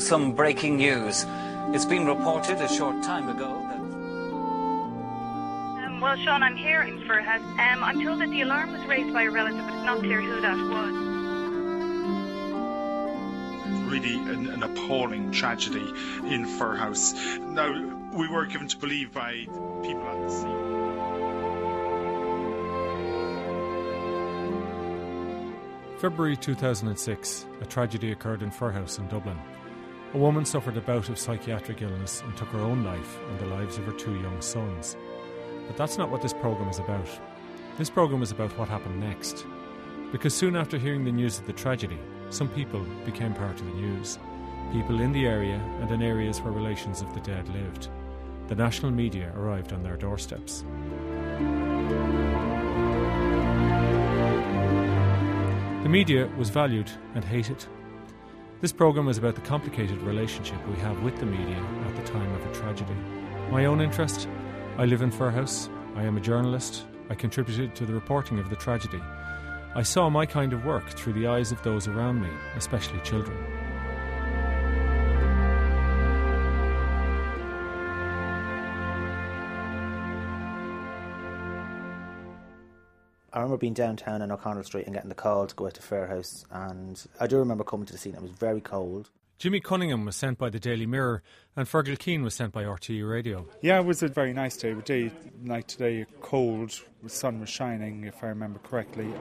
Now, some breaking news. It's been reported a short time ago that. Um, well, Sean, I'm here in Firhouse. Um, I'm told that the alarm was raised by a relative, but it's not clear who that was. Really an, an appalling tragedy in Firhouse. Now, we were given to believe by people at the scene. February 2006, a tragedy occurred in Firhouse in Dublin. A woman suffered a bout of psychiatric illness and took her own life and the lives of her two young sons. But that's not what this programme is about. This programme is about what happened next. Because soon after hearing the news of the tragedy, some people became part of the news. People in the area and in areas where relations of the dead lived. The national media arrived on their doorsteps. The media was valued and hated. This programme is about the complicated relationship we have with the media at the time of a tragedy. My own interest I live in Firhouse, I am a journalist, I contributed to the reporting of the tragedy. I saw my kind of work through the eyes of those around me, especially children. Remember being downtown in O'Connell Street and getting the call to go out to Firhouse, and I do remember coming to the scene. It was very cold. Jimmy Cunningham was sent by the Daily Mirror, and Fergal Keane was sent by RTE Radio. Yeah, it was a very nice day. day night today, cold, the sun was shining, if I remember correctly.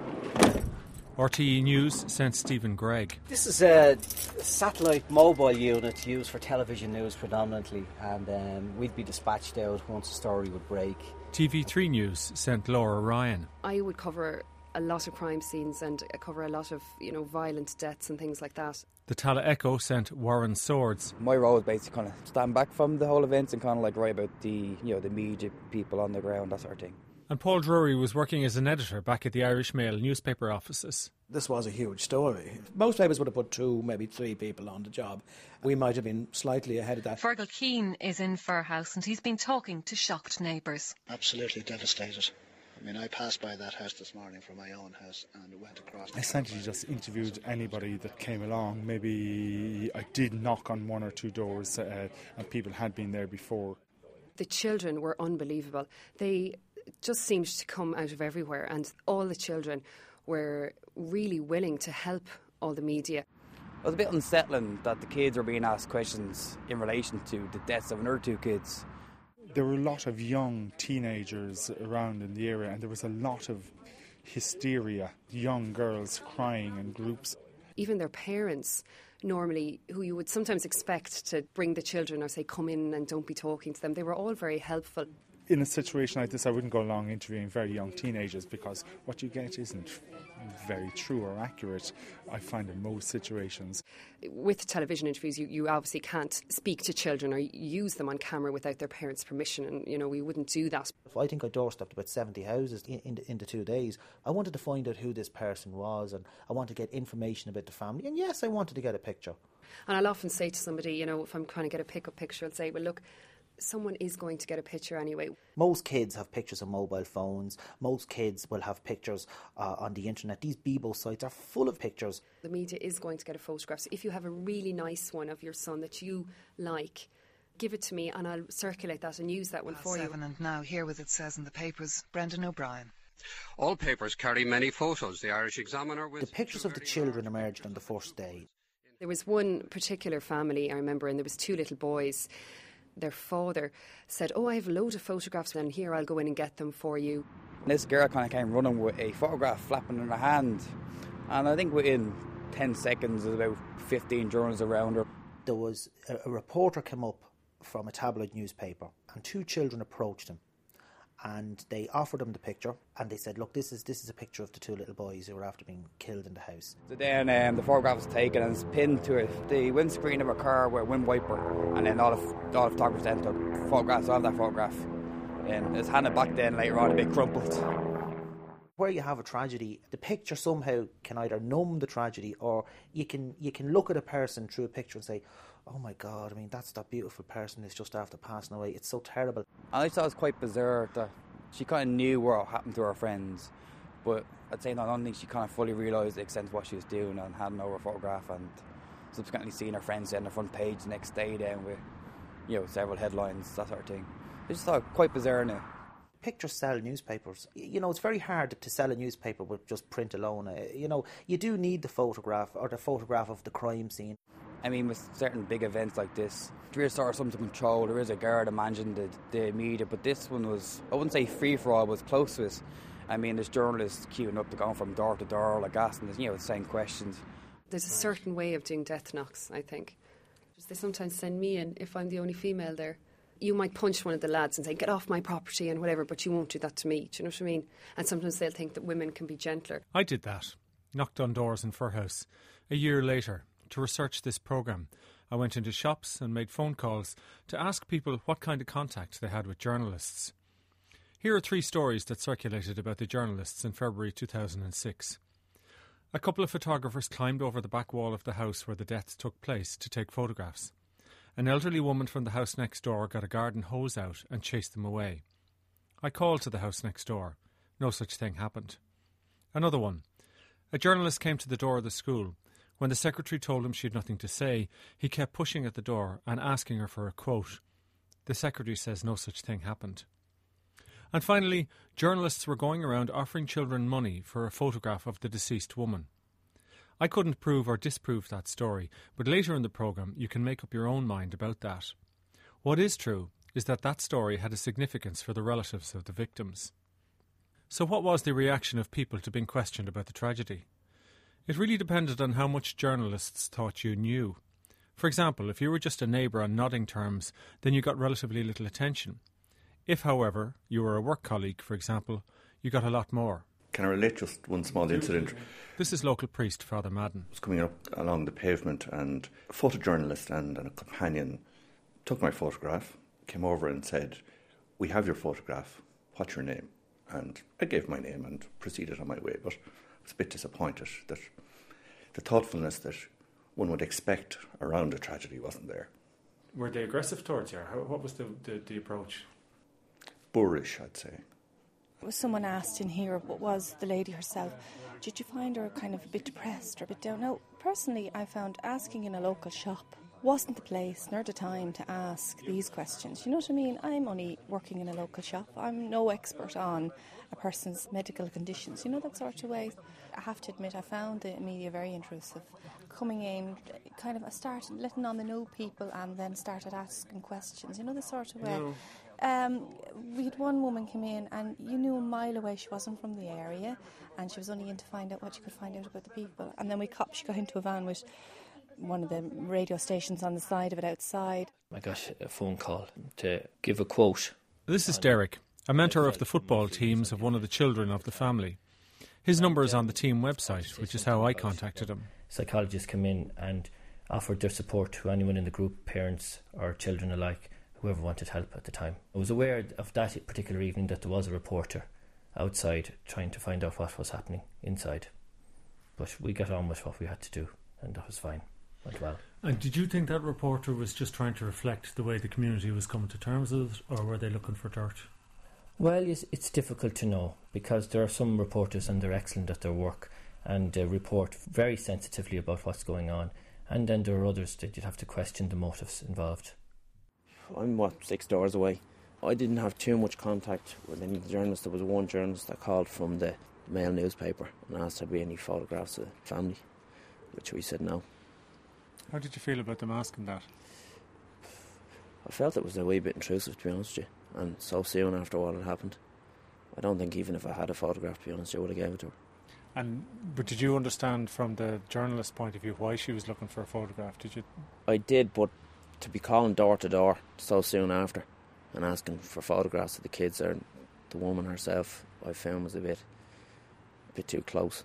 RTE News sent Stephen Gregg. This is a satellite mobile unit used for television news predominantly, and um, we'd be dispatched out once a story would break. TV3 News sent Laura Ryan. I would cover a lot of crime scenes and cover a lot of you know violent deaths and things like that. The Tallaght Echo sent Warren Swords. My role is basically kind of stand back from the whole event and kind of like write about the you know the media people on the ground that sort of thing. And Paul Drury was working as an editor back at the Irish Mail newspaper offices. This was a huge story. Most papers would have put two, maybe three people on the job. We might have been slightly ahead of that. Fergal Keane is in Firhouse and he's been talking to shocked neighbours. Absolutely devastated. I mean, I passed by that house this morning from my own house and went across. I essentially just interviewed anybody that came along. Maybe I did knock on one or two doors, uh, and people had been there before. The children were unbelievable. They just seemed to come out of everywhere, and all the children were really willing to help all the media. It was a bit unsettling that the kids were being asked questions in relation to the deaths of another two kids. There were a lot of young teenagers around in the area, and there was a lot of hysteria, young girls crying in groups. Even their parents, normally, who you would sometimes expect to bring the children or say, come in and don't be talking to them, they were all very helpful in a situation like this, I wouldn't go along interviewing very young teenagers because what you get isn't very true or accurate, I find, in most situations. With television interviews, you, you obviously can't speak to children or use them on camera without their parents' permission, and, you know, we wouldn't do that. I think I doorstepped about 70 houses in, in, the, in the two days. I wanted to find out who this person was, and I wanted to get information about the family, and yes, I wanted to get a picture. And I'll often say to somebody, you know, if I'm trying to get a pick-up picture, I'll say, well, look, someone is going to get a picture anyway. Most kids have pictures on mobile phones. Most kids will have pictures uh, on the internet. These Bebo sites are full of pictures. The media is going to get a photograph. So if you have a really nice one of your son that you like, give it to me and I'll circulate that and use that one Past for seven you. And now, here with it says in the papers, Brendan O'Brien. All papers carry many photos. The Irish Examiner. The pictures of the children emerged on the first day. There was one particular family I remember, and there was two little boys their father said, Oh, I have a load of photographs, and here I'll go in and get them for you. This girl kind of came running with a photograph flapping in her hand, and I think within 10 seconds, there's about 15 journalists around her. There was a, a reporter came up from a tabloid newspaper, and two children approached him and they offered him the picture and they said look this is this is a picture of the two little boys who were after being killed in the house. So then um, the photograph was taken and it's pinned to it the windscreen of a car with a wind wiper and then all the, all the photographers then took photographs of that photograph. And it's handed back then later on a bit crumpled. Where you have a tragedy, the picture somehow can either numb the tragedy or you can you can look at a person through a picture and say, oh my God, I mean, that's that beautiful person who's just after passing away. It's so terrible. I thought it was quite bizarre that she kind of knew what happened to her friends, but I'd say I don't think she kind of fully realised the extent of what she was doing and handing over a photograph and subsequently seeing our friends on the front page the next day then with, you know, several headlines, that sort of thing. I just thought quite bizarre now. Pictures sell newspapers. You know, it's very hard to sell a newspaper with just print alone. Uh, you know, you do need the photograph or the photograph of the crime scene. I mean, with certain big events like this, there is sort of something to control. There is a guard managing the, the media, but this one was, I wouldn't say free for all, but was close to it. I mean, there's journalists queuing up to go from door to door, like asking, you know, the same questions. There's a certain way of doing death knocks, I think. They sometimes send me in if I'm the only female there. You might punch one of the lads and say, get off my property and whatever, but you won't do that to me. Do you know what I mean? And sometimes they'll think that women can be gentler. I did that. Knocked on doors in Firhouse. A year later, to research this programme, I went into shops and made phone calls to ask people what kind of contact they had with journalists. Here are three stories that circulated about the journalists in February 2006. A couple of photographers climbed over the back wall of the house where the deaths took place to take photographs. An elderly woman from the house next door got a garden hose out and chased them away. I called to the house next door. No such thing happened. Another one. A journalist came to the door of the school. When the secretary told him she had nothing to say, he kept pushing at the door and asking her for a quote. The secretary says no such thing happened. And finally, journalists were going around offering children money for a photograph of the deceased woman. I couldn't prove or disprove that story, but later in the programme you can make up your own mind about that. What is true is that that story had a significance for the relatives of the victims. So, what was the reaction of people to being questioned about the tragedy? It really depended on how much journalists thought you knew. For example, if you were just a neighbour on nodding terms, then you got relatively little attention. If, however, you were a work colleague, for example, you got a lot more. Can I relate just one small incident? This is local priest Father Madden. I was coming up along the pavement and a photojournalist and, and a companion took my photograph, came over and said, We have your photograph. What's your name? And I gave my name and proceeded on my way, but I was a bit disappointed that the thoughtfulness that one would expect around a tragedy wasn't there. Were they aggressive towards you? How, what was the, the, the approach? Boorish, I'd say. Was someone asked in here what was the lady herself? Did you find her kind of a bit depressed or a bit down? No, personally, I found asking in a local shop wasn't the place nor the time to ask these questions. You know what I mean? I'm only working in a local shop. I'm no expert on a person's medical conditions. You know that sort of way. I have to admit, I found the media very intrusive. Coming in, kind of, I started letting on the new people and then started asking questions. You know the sort of way. No. Um, we had one woman come in, and you knew a mile away she wasn't from the area, and she was only in to find out what she could find out about the people. And then we cop, she got into a van with one of the radio stations on the side of it outside. I got a phone call to give a quote. This is Derek, a mentor of the football teams of one of the children of the family. His number is on the team website, which is how I contacted him. Psychologists come in and offered their support to anyone in the group, parents or children alike whoever wanted help at the time. I was aware of that particular evening that there was a reporter outside trying to find out what was happening inside. But we got on with what we had to do, and that was fine. Went well. And did you think that reporter was just trying to reflect the way the community was coming to terms with it, or were they looking for dirt? Well, it's, it's difficult to know because there are some reporters and they're excellent at their work and uh, report very sensitively about what's going on, and then there are others that you'd have to question the motives involved. I'm what six doors away. I didn't have too much contact with any of the journalists. There was one journalist that called from the Mail newspaper and asked if there be any photographs of the family, which we said no. How did you feel about them asking that? I felt it was a wee bit intrusive, to be honest with you, and so soon after what had happened. I don't think even if I had a photograph, to be honest, I would have gave it to her. And but did you understand from the journalist's point of view why she was looking for a photograph? Did you? I did, but to be calling door to door so soon after and asking for photographs of the kids or the woman herself, I found was a bit, a bit too close.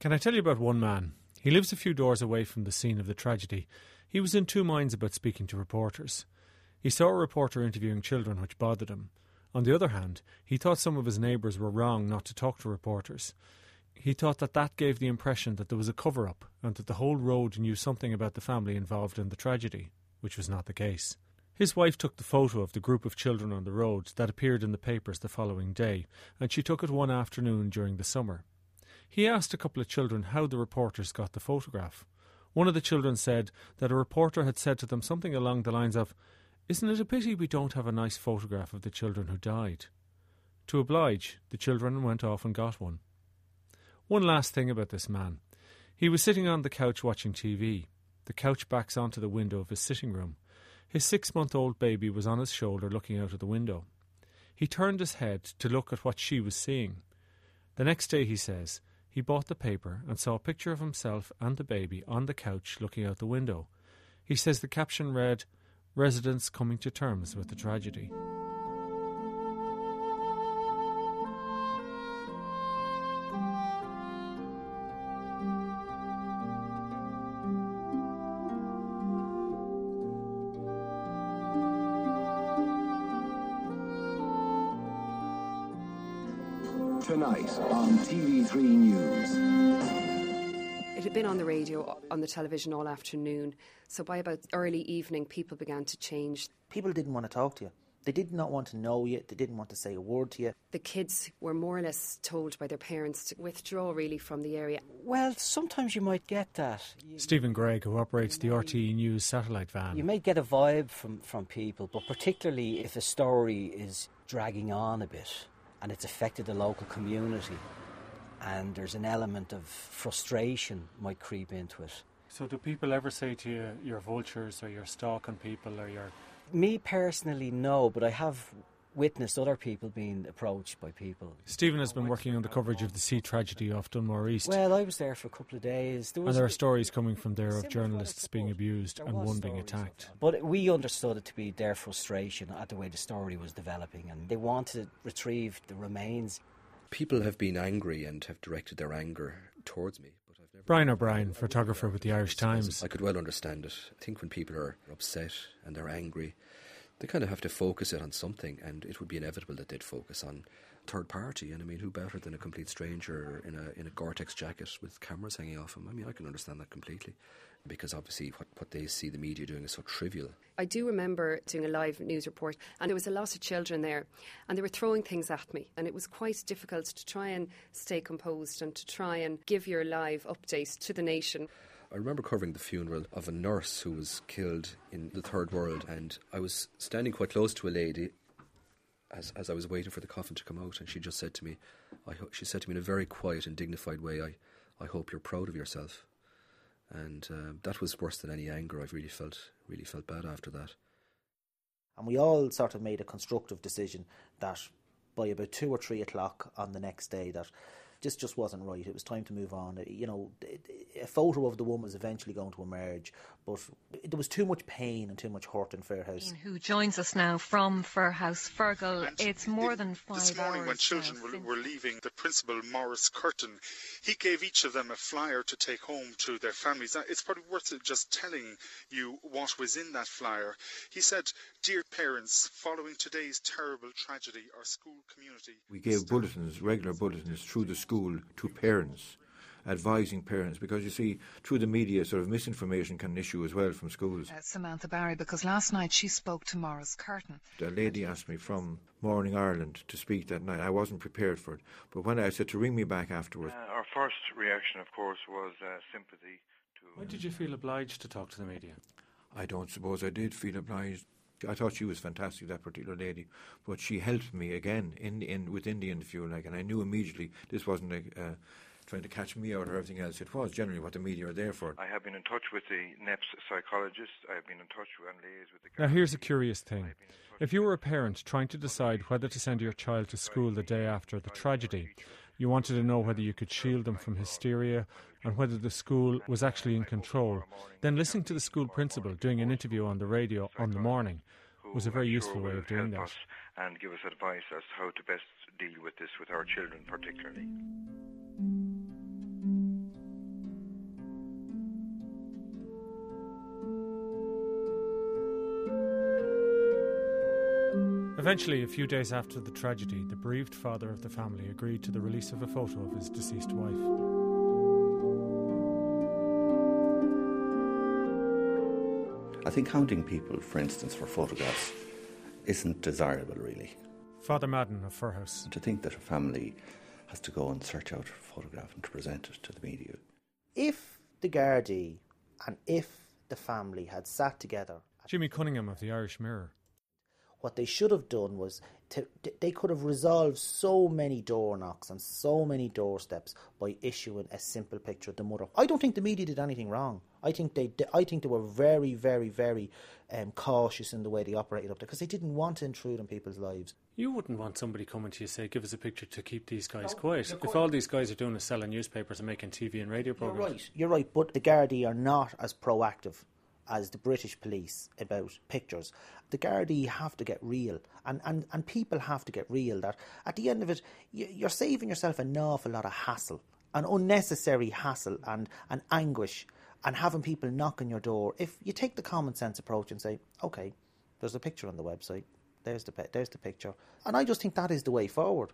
Can I tell you about one man? He lives a few doors away from the scene of the tragedy. He was in two minds about speaking to reporters. He saw a reporter interviewing children, which bothered him. On the other hand, he thought some of his neighbours were wrong not to talk to reporters. He thought that that gave the impression that there was a cover up and that the whole road knew something about the family involved in the tragedy, which was not the case. His wife took the photo of the group of children on the road that appeared in the papers the following day, and she took it one afternoon during the summer. He asked a couple of children how the reporters got the photograph. One of the children said that a reporter had said to them something along the lines of, Isn't it a pity we don't have a nice photograph of the children who died? To oblige, the children went off and got one. One last thing about this man. He was sitting on the couch watching TV. The couch backs onto the window of his sitting room. His six month old baby was on his shoulder looking out of the window. He turned his head to look at what she was seeing. The next day, he says, he bought the paper and saw a picture of himself and the baby on the couch looking out the window. He says the caption read, Residents coming to terms with the tragedy. TV3 News. It had been on the radio, on the television all afternoon. So by about early evening, people began to change. People didn't want to talk to you. They did not want to know you. They didn't want to say a word to you. The kids were more or less told by their parents to withdraw really from the area. Well, sometimes you might get that. Stephen Gregg, who operates the RTE News satellite van. You may get a vibe from, from people, but particularly if a story is dragging on a bit and it's affected the local community and there's an element of frustration might creep into it. So, do people ever say to you, you're vultures or you're stalking people or you're. Me personally, no, but I have witnessed other people being approached by people. Stephen has been working on the coverage of the sea tragedy off Dunmore East. Well, I was there for a couple of days. There and there are stories coming from there of journalists being abused and one being attacked. But we understood it to be their frustration at the way the story was developing, and they wanted to retrieve the remains. People have been angry and have directed their anger towards me. But I've never Brian O'Brien, photographer with the Irish Times. I could well understand it. I think when people are upset and they're angry, they kind of have to focus it on something, and it would be inevitable that they'd focus on third party. And I mean, who better than a complete stranger in a in a Gore-Tex jacket with cameras hanging off him? I mean, I can understand that completely, because obviously what what they see the media doing is so trivial. I do remember doing a live news report, and there was a lot of children there, and they were throwing things at me, and it was quite difficult to try and stay composed and to try and give your live update to the nation. I remember covering the funeral of a nurse who was killed in the third world, and I was standing quite close to a lady as, as I was waiting for the coffin to come out, and she just said to me, I ho- she said to me in a very quiet and dignified way, I, I hope you're proud of yourself. And uh, that was worse than any anger. I've really felt, really felt bad after that. And we all sort of made a constructive decision that by about two or three o'clock on the next day that this just wasn't right. It was time to move on. You know, a photo of the woman was eventually going to emerge, but there was too much pain and too much hurt in Firhouse. Who joins us now from Firhouse, Fergal? And it's more than five This morning, hours when children now were, were leaving, the principal, Morris Curtin, he gave each of them a flyer to take home to their families. It's probably worth just telling you what was in that flyer. He said, Dear parents, following today's terrible tragedy, our school community We gave bulletins, regular bulletins, through the school to parents, advising parents, because you see, through the media, sort of misinformation can issue as well from schools. Uh, Samantha Barry, because last night she spoke to Morris Curtin. A lady asked me from Morning Ireland to speak that night. I wasn't prepared for it, but when I said to ring me back afterwards, Uh, our first reaction, of course, was uh, sympathy. Why did you feel obliged to talk to the media? I don't suppose I did feel obliged. I thought she was fantastic, that particular lady, but she helped me again in, in within the interview, like, and I knew immediately this wasn't like, uh, trying to catch me out or everything else. It was generally what the media are there for. I have been in touch with the NEPS psychologist. I have been in touch with and liaised with the. Now, here's a curious thing. If you were a parent trying to decide whether to send your child to school the day after the tragedy, you wanted to know whether you could shield them from hysteria and whether the school was actually in control, then listening to the school principal doing an interview on the radio on the morning was a very useful way of doing that. and give us advice as to how to best deal with this with our children, particularly. Eventually, a few days after the tragedy, the bereaved father of the family agreed to the release of a photo of his deceased wife. I think counting people, for instance, for photographs isn't desirable, really. Father Madden of Firhouse. To think that a family has to go and search out a photograph and to present it to the media. If the Gardaí And if the family had sat together, Jimmy Cunningham of the Irish Mirror. What they should have done was to, they could have resolved so many door knocks and so many doorsteps by issuing a simple picture of the mother. I don't think the media did anything wrong. I think they, I think they were very, very, very um, cautious in the way they operated up there because they didn't want to intrude on people's lives. You wouldn't want somebody coming to you say, "Give us a picture to keep these guys quiet." If all these guys are doing is selling newspapers and making TV and radio programs, You're right. You're right, but the Gardaí are not as proactive as the British police about pictures. The Gardaí have to get real, and, and, and people have to get real. That at the end of it, you- you're saving yourself an awful lot of hassle, an unnecessary hassle and, and anguish, and having people knock on your door. If you take the common sense approach and say, "Okay, there's a picture on the website. There's the there's the picture," and I just think that is the way forward.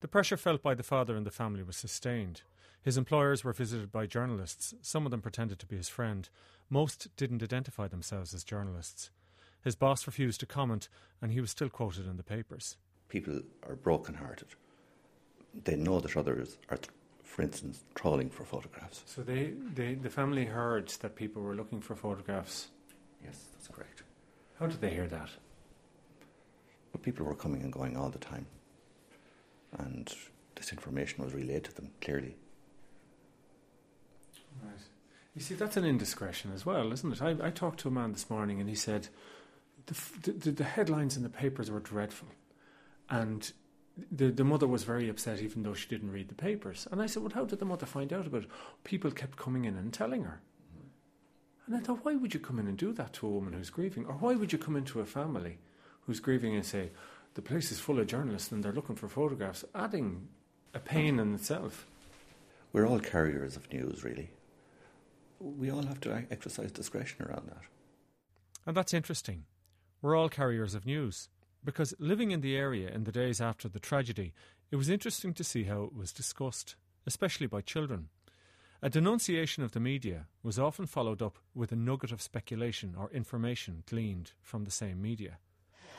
The pressure felt by the father and the family was sustained. His employers were visited by journalists. Some of them pretended to be his friend. Most didn't identify themselves as journalists. His boss refused to comment, and he was still quoted in the papers. People are broken-hearted. They know that others are, for instance, trawling for photographs. So they, they, the family heard that people were looking for photographs. Yes, that's correct. How did they hear that? But people were coming and going all the time. And this information was relayed to them clearly. Right. You see, that's an indiscretion as well, isn't it? I, I talked to a man this morning and he said the, the, the headlines in the papers were dreadful. And the, the mother was very upset even though she didn't read the papers. And I said, Well, how did the mother find out about it? People kept coming in and telling her. And I thought, why would you come in and do that to a woman who's grieving? Or why would you come into a family who's grieving and say, the place is full of journalists and they're looking for photographs, adding a pain in itself? We're all carriers of news, really. We all have to exercise discretion around that. And that's interesting. We're all carriers of news. Because living in the area in the days after the tragedy, it was interesting to see how it was discussed, especially by children. A denunciation of the media was often followed up with a nugget of speculation or information gleaned from the same media.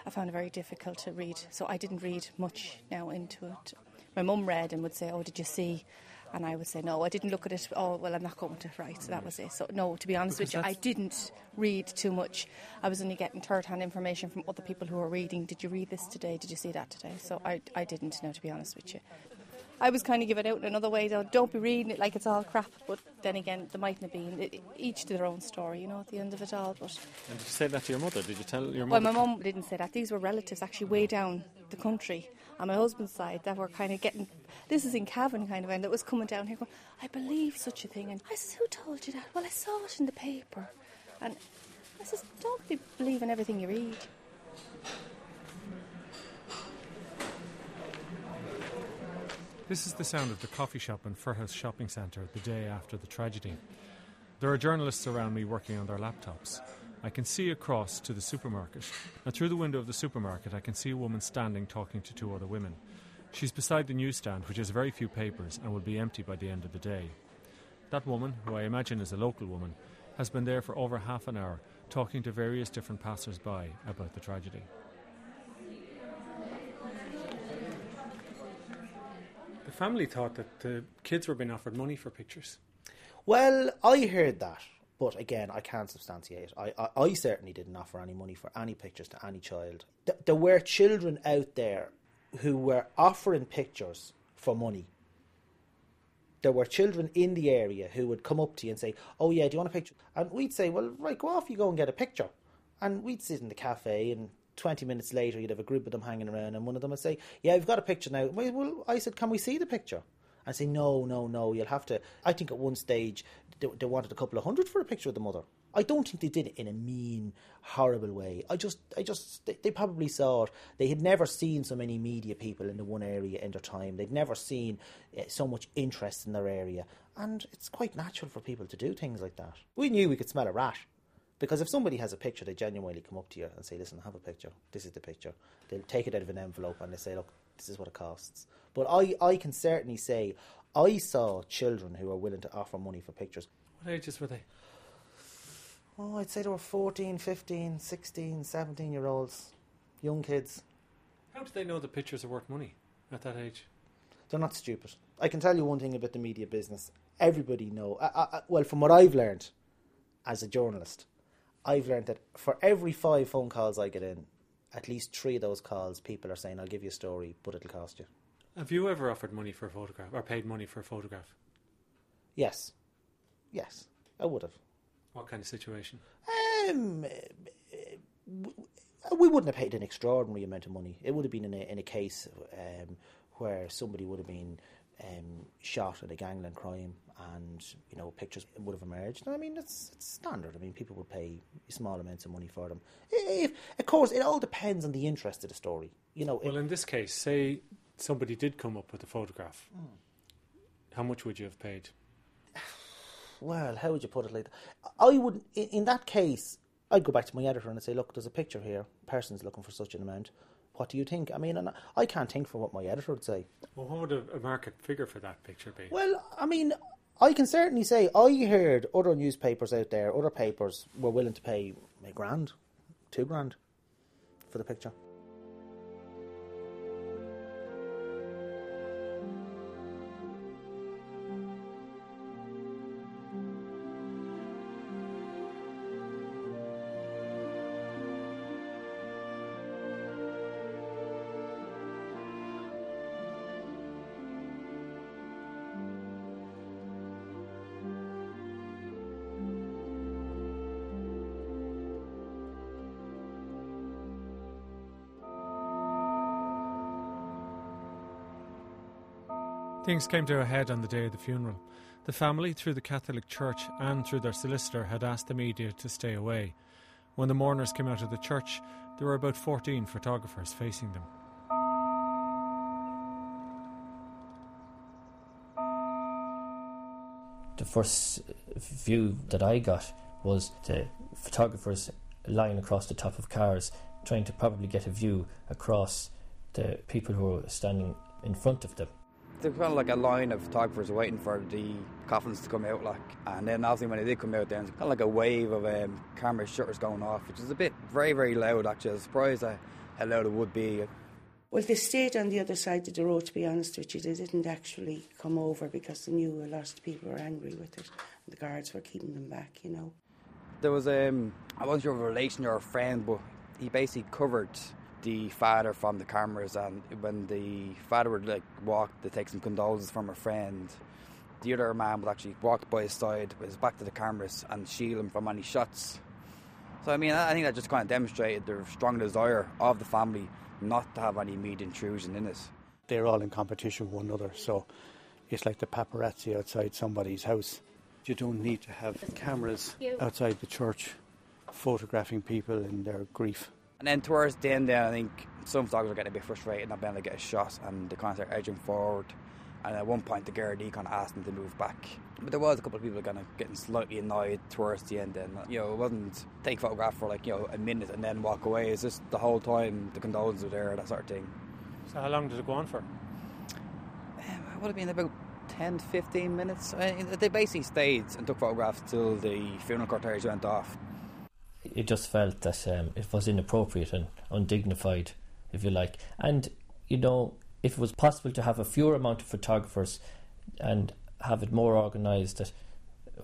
I found it very difficult to read, so I didn't read much now into it. My mum read and would say, "Oh, did you see?" And I would say, "No, I didn't look at it. Oh, well, I'm not going to." Right, so that was it. So no, to be honest with you, I didn't read too much. I was only getting third-hand information from other people who were reading. Did you read this today? Did you see that today? So I, I didn't know, to be honest with you. I was kind of giving it out in another way, though. Don't be reading it like it's all crap. But then again, there mightn't have been. It, each to their own story, you know, at the end of it all. But And did you say that to your mother? Did you tell your mother? well, my mum didn't say that. These were relatives actually way down the country on my husband's side that were kind of getting. This is in Cavan, kind of, and it was coming down here going, I believe such a thing. And I says, Who told you that? Well, I saw it in the paper. And I says, Don't be believing everything you read. This is the sound of the coffee shop in Firhouse Shopping Centre the day after the tragedy. There are journalists around me working on their laptops. I can see across to the supermarket, and through the window of the supermarket, I can see a woman standing talking to two other women. She's beside the newsstand, which has very few papers and will be empty by the end of the day. That woman, who I imagine is a local woman, has been there for over half an hour talking to various different passers by about the tragedy. Family thought that the kids were being offered money for pictures. Well, I heard that, but again, I can't substantiate. I, I, I certainly didn't offer any money for any pictures to any child. Th- there were children out there who were offering pictures for money. There were children in the area who would come up to you and say, "Oh yeah, do you want a picture?" And we'd say, "Well, right, go off, you go and get a picture." And we'd sit in the cafe, and twenty minutes later, you'd have a group of them hanging around, and one of them would say, "Yeah, we've got a picture now." Well, I said, "Can we see the picture?" and say, no, no, no, you'll have to. I think at one stage they, they wanted a couple of hundred for a picture of the mother. I don't think they did it in a mean, horrible way. I just, I just, they, they probably saw it. They had never seen so many media people in the one area in their time. They'd never seen uh, so much interest in their area, and it's quite natural for people to do things like that. We knew we could smell a rat. Because if somebody has a picture, they genuinely come up to you and say, "Listen, I have a picture. This is the picture." They'll take it out of an envelope and they say, "Look, this is what it costs." But I, I can certainly say, I saw children who were willing to offer money for pictures. What ages were they? Oh, I'd say they were 14, 15, 16, 17 year olds, young kids. How do they know the pictures are worth money at that age? They're not stupid. I can tell you one thing about the media business. Everybody know. I, I, well, from what I've learned, as a journalist, I've learned that for every five phone calls I get in, at least three of those calls, people are saying, I'll give you a story, but it'll cost you. Have you ever offered money for a photograph or paid money for a photograph? Yes. Yes, I would have. What kind of situation? Um, we wouldn't have paid an extraordinary amount of money. It would have been in a, in a case um, where somebody would have been um, shot in a gangland crime and you know pictures would have emerged. I mean, it's, it's standard. I mean, people would pay small amounts of money for them. If, of course, it all depends on the interest of the story. You know. Well, in this case, say somebody did come up with a photograph. Mm. How much would you have paid? Well, how would you put it like that? I would, in, that case, I'd go back to my editor and I'd say, look, there's a picture here. Person's looking for such an amount. What do you think? I mean, and I can't think for what my editor would say. Well, what would a market figure for that picture be? Well, I mean, I can certainly say I heard other newspapers out there, other papers were willing to pay a grand, two grand for the picture. Things came to a head on the day of the funeral. The family, through the Catholic Church and through their solicitor, had asked the media to stay away. When the mourners came out of the church, there were about 14 photographers facing them. The first view that I got was the photographers lying across the top of cars, trying to probably get a view across the people who were standing in front of them there's kind of like a line of photographers waiting for the coffins to come out, like, and then obviously when they did come out, then it's kind of like a wave of um, camera shutters going off, which is a bit very, very loud. Actually, I was surprised how loud it would be. Well, they stayed on the other side of the road. To be honest with you, they didn't actually come over because they knew a lot of people were angry with it. The guards were keeping them back, you know. There was um, I wasn't sure of a relation or a friend, but he basically covered the father from the cameras, and when the father would like walk to take some condolences from a friend, the other man would actually walk by his side with his back to the cameras and shield him from any shots. So I mean, I think that just kind of demonstrated their strong desire of the family not to have any media intrusion in it. They're all in competition with one another, so it's like the paparazzi outside somebody's house. You don't need to have cameras outside the church photographing people in their grief. And then towards the end, then I think some dogs were getting a bit frustrated, not being able to get a shot, and they kind of started edging forward. And at one point, the Gardaí kind of asked them to move back. But there was a couple of people kind of getting slightly annoyed towards the end. And you know, it wasn't take a photograph for like you know a minute and then walk away. It's just the whole time the condolences were there, that sort of thing. So how long did it go on for? Um, it would have been about 10 15 minutes. I mean, they basically stayed and took photographs till the funeral cortege went off it just felt that um, it was inappropriate and undignified, if you like. And you know, if it was possible to have a fewer amount of photographers and have it more organised, that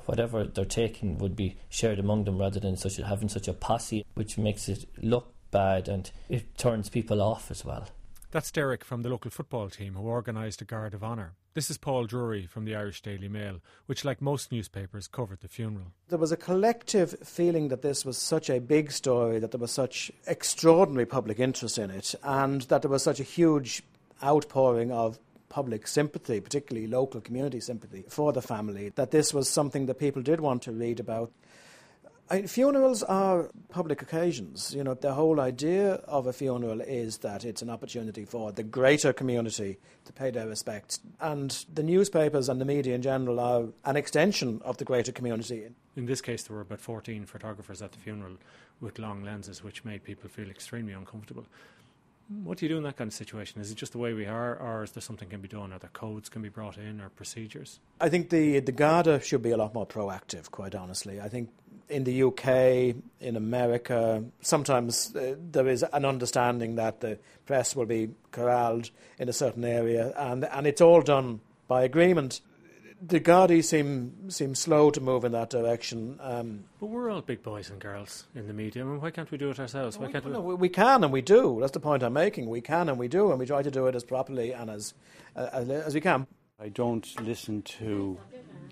whatever they're taking would be shared among them rather than such having such a posse, which makes it look bad and it turns people off as well. That's Derek from the local football team who organised a Guard of Honour. This is Paul Drury from the Irish Daily Mail, which, like most newspapers, covered the funeral. There was a collective feeling that this was such a big story, that there was such extraordinary public interest in it, and that there was such a huge outpouring of public sympathy, particularly local community sympathy for the family, that this was something that people did want to read about. I, funerals are public occasions. You know, the whole idea of a funeral is that it's an opportunity for the greater community to pay their respects. And the newspapers and the media in general are an extension of the greater community. In this case, there were about 14 photographers at the funeral with long lenses, which made people feel extremely uncomfortable. What do you do in that kind of situation? Is it just the way we are, or is there something can be done? Are there codes can be brought in, or procedures? I think the the Garda should be a lot more proactive. Quite honestly, I think in the UK, in America, sometimes uh, there is an understanding that the press will be corralled in a certain area, and and it's all done by agreement. the Gardaí seem seem slow to move in that direction. Um, but we're all big boys and girls in the media. I mean, why can't we do it ourselves? Why can't we? we? we can and we do. That's the point I'm making. We can and we do, and we try to do it as properly and as uh, as we can. I don't listen to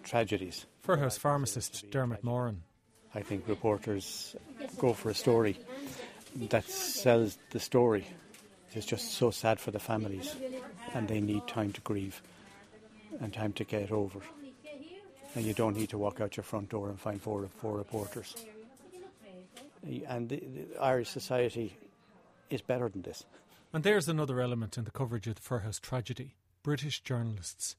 tragedies. Firhouse pharmacist Dermot Moran. I think reporters go for a story that sells the story. It's just so sad for the families, and they need time to grieve and time to get over. And you don't need to walk out your front door and find four, four reporters. And the, the Irish society is better than this. And there's another element in the coverage of the Firhouse tragedy British journalists.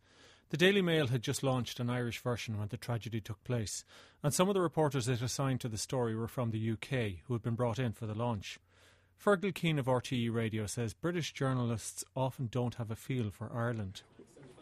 The Daily Mail had just launched an Irish version when the tragedy took place, and some of the reporters it assigned to the story were from the UK, who had been brought in for the launch. Fergal Keane of RTE Radio says British journalists often don't have a feel for Ireland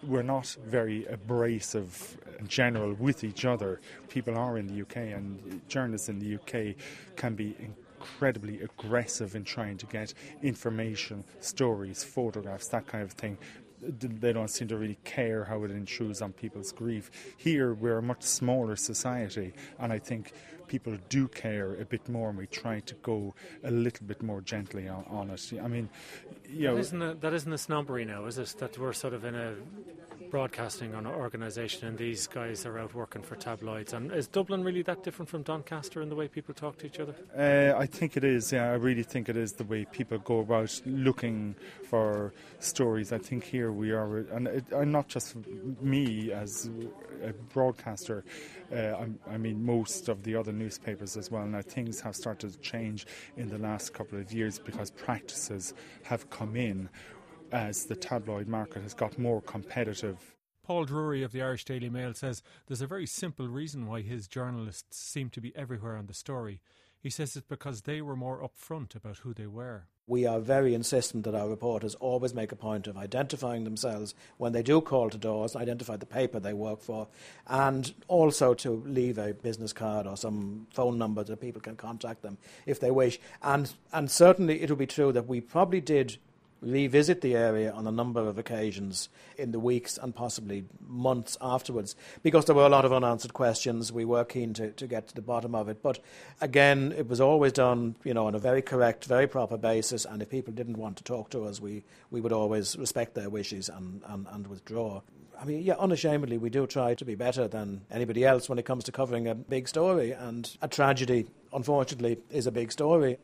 we're not very abrasive in general with each other. People are in the UK, and journalists in the UK can be incredibly aggressive in trying to get information, stories, photographs, that kind of thing. They don't seem to really care how it intrudes on people's grief. Here, we're a much smaller society, and I think people do care a bit more, and we try to go a little bit more gently on, on it. I mean, you know, that isn't, a, that isn't a snobbery now, is it? That we're sort of in a broadcasting on organisation, and these guys are out working for tabloids. And is Dublin really that different from Doncaster in the way people talk to each other? Uh, I think it is. Yeah, I really think it is the way people go about looking for stories. I think here we are, and, it, and not just me as a broadcaster. Uh, I, mean, most of the other newspapers as well. Now, things have started to change in the last couple of years because practices have come in as the tabloid market has got more competitive. Paul Drury of the Irish Daily Mail says there's a very simple reason why his journalists seem to be everywhere on the story. He says it's because they were more upfront about who they were. We are very insistent that our reporters always make a point of identifying themselves when they do call to doors, identify the paper they work for, and also to leave a business card or some phone number that people can contact them if they wish. And and certainly it will be true that we probably did revisit the area on a number of occasions in the weeks and possibly months afterwards because there were a lot of unanswered questions. We were keen to, to get to the bottom of it. But again, it was always done, you know, on a very correct, very proper basis. And if people didn't want to talk to us, we, we would always respect their wishes and, and, and withdraw. I mean, yeah, unashamedly, we do try to be better than anybody else when it comes to covering a big story. And a tragedy, unfortunately, is a big story.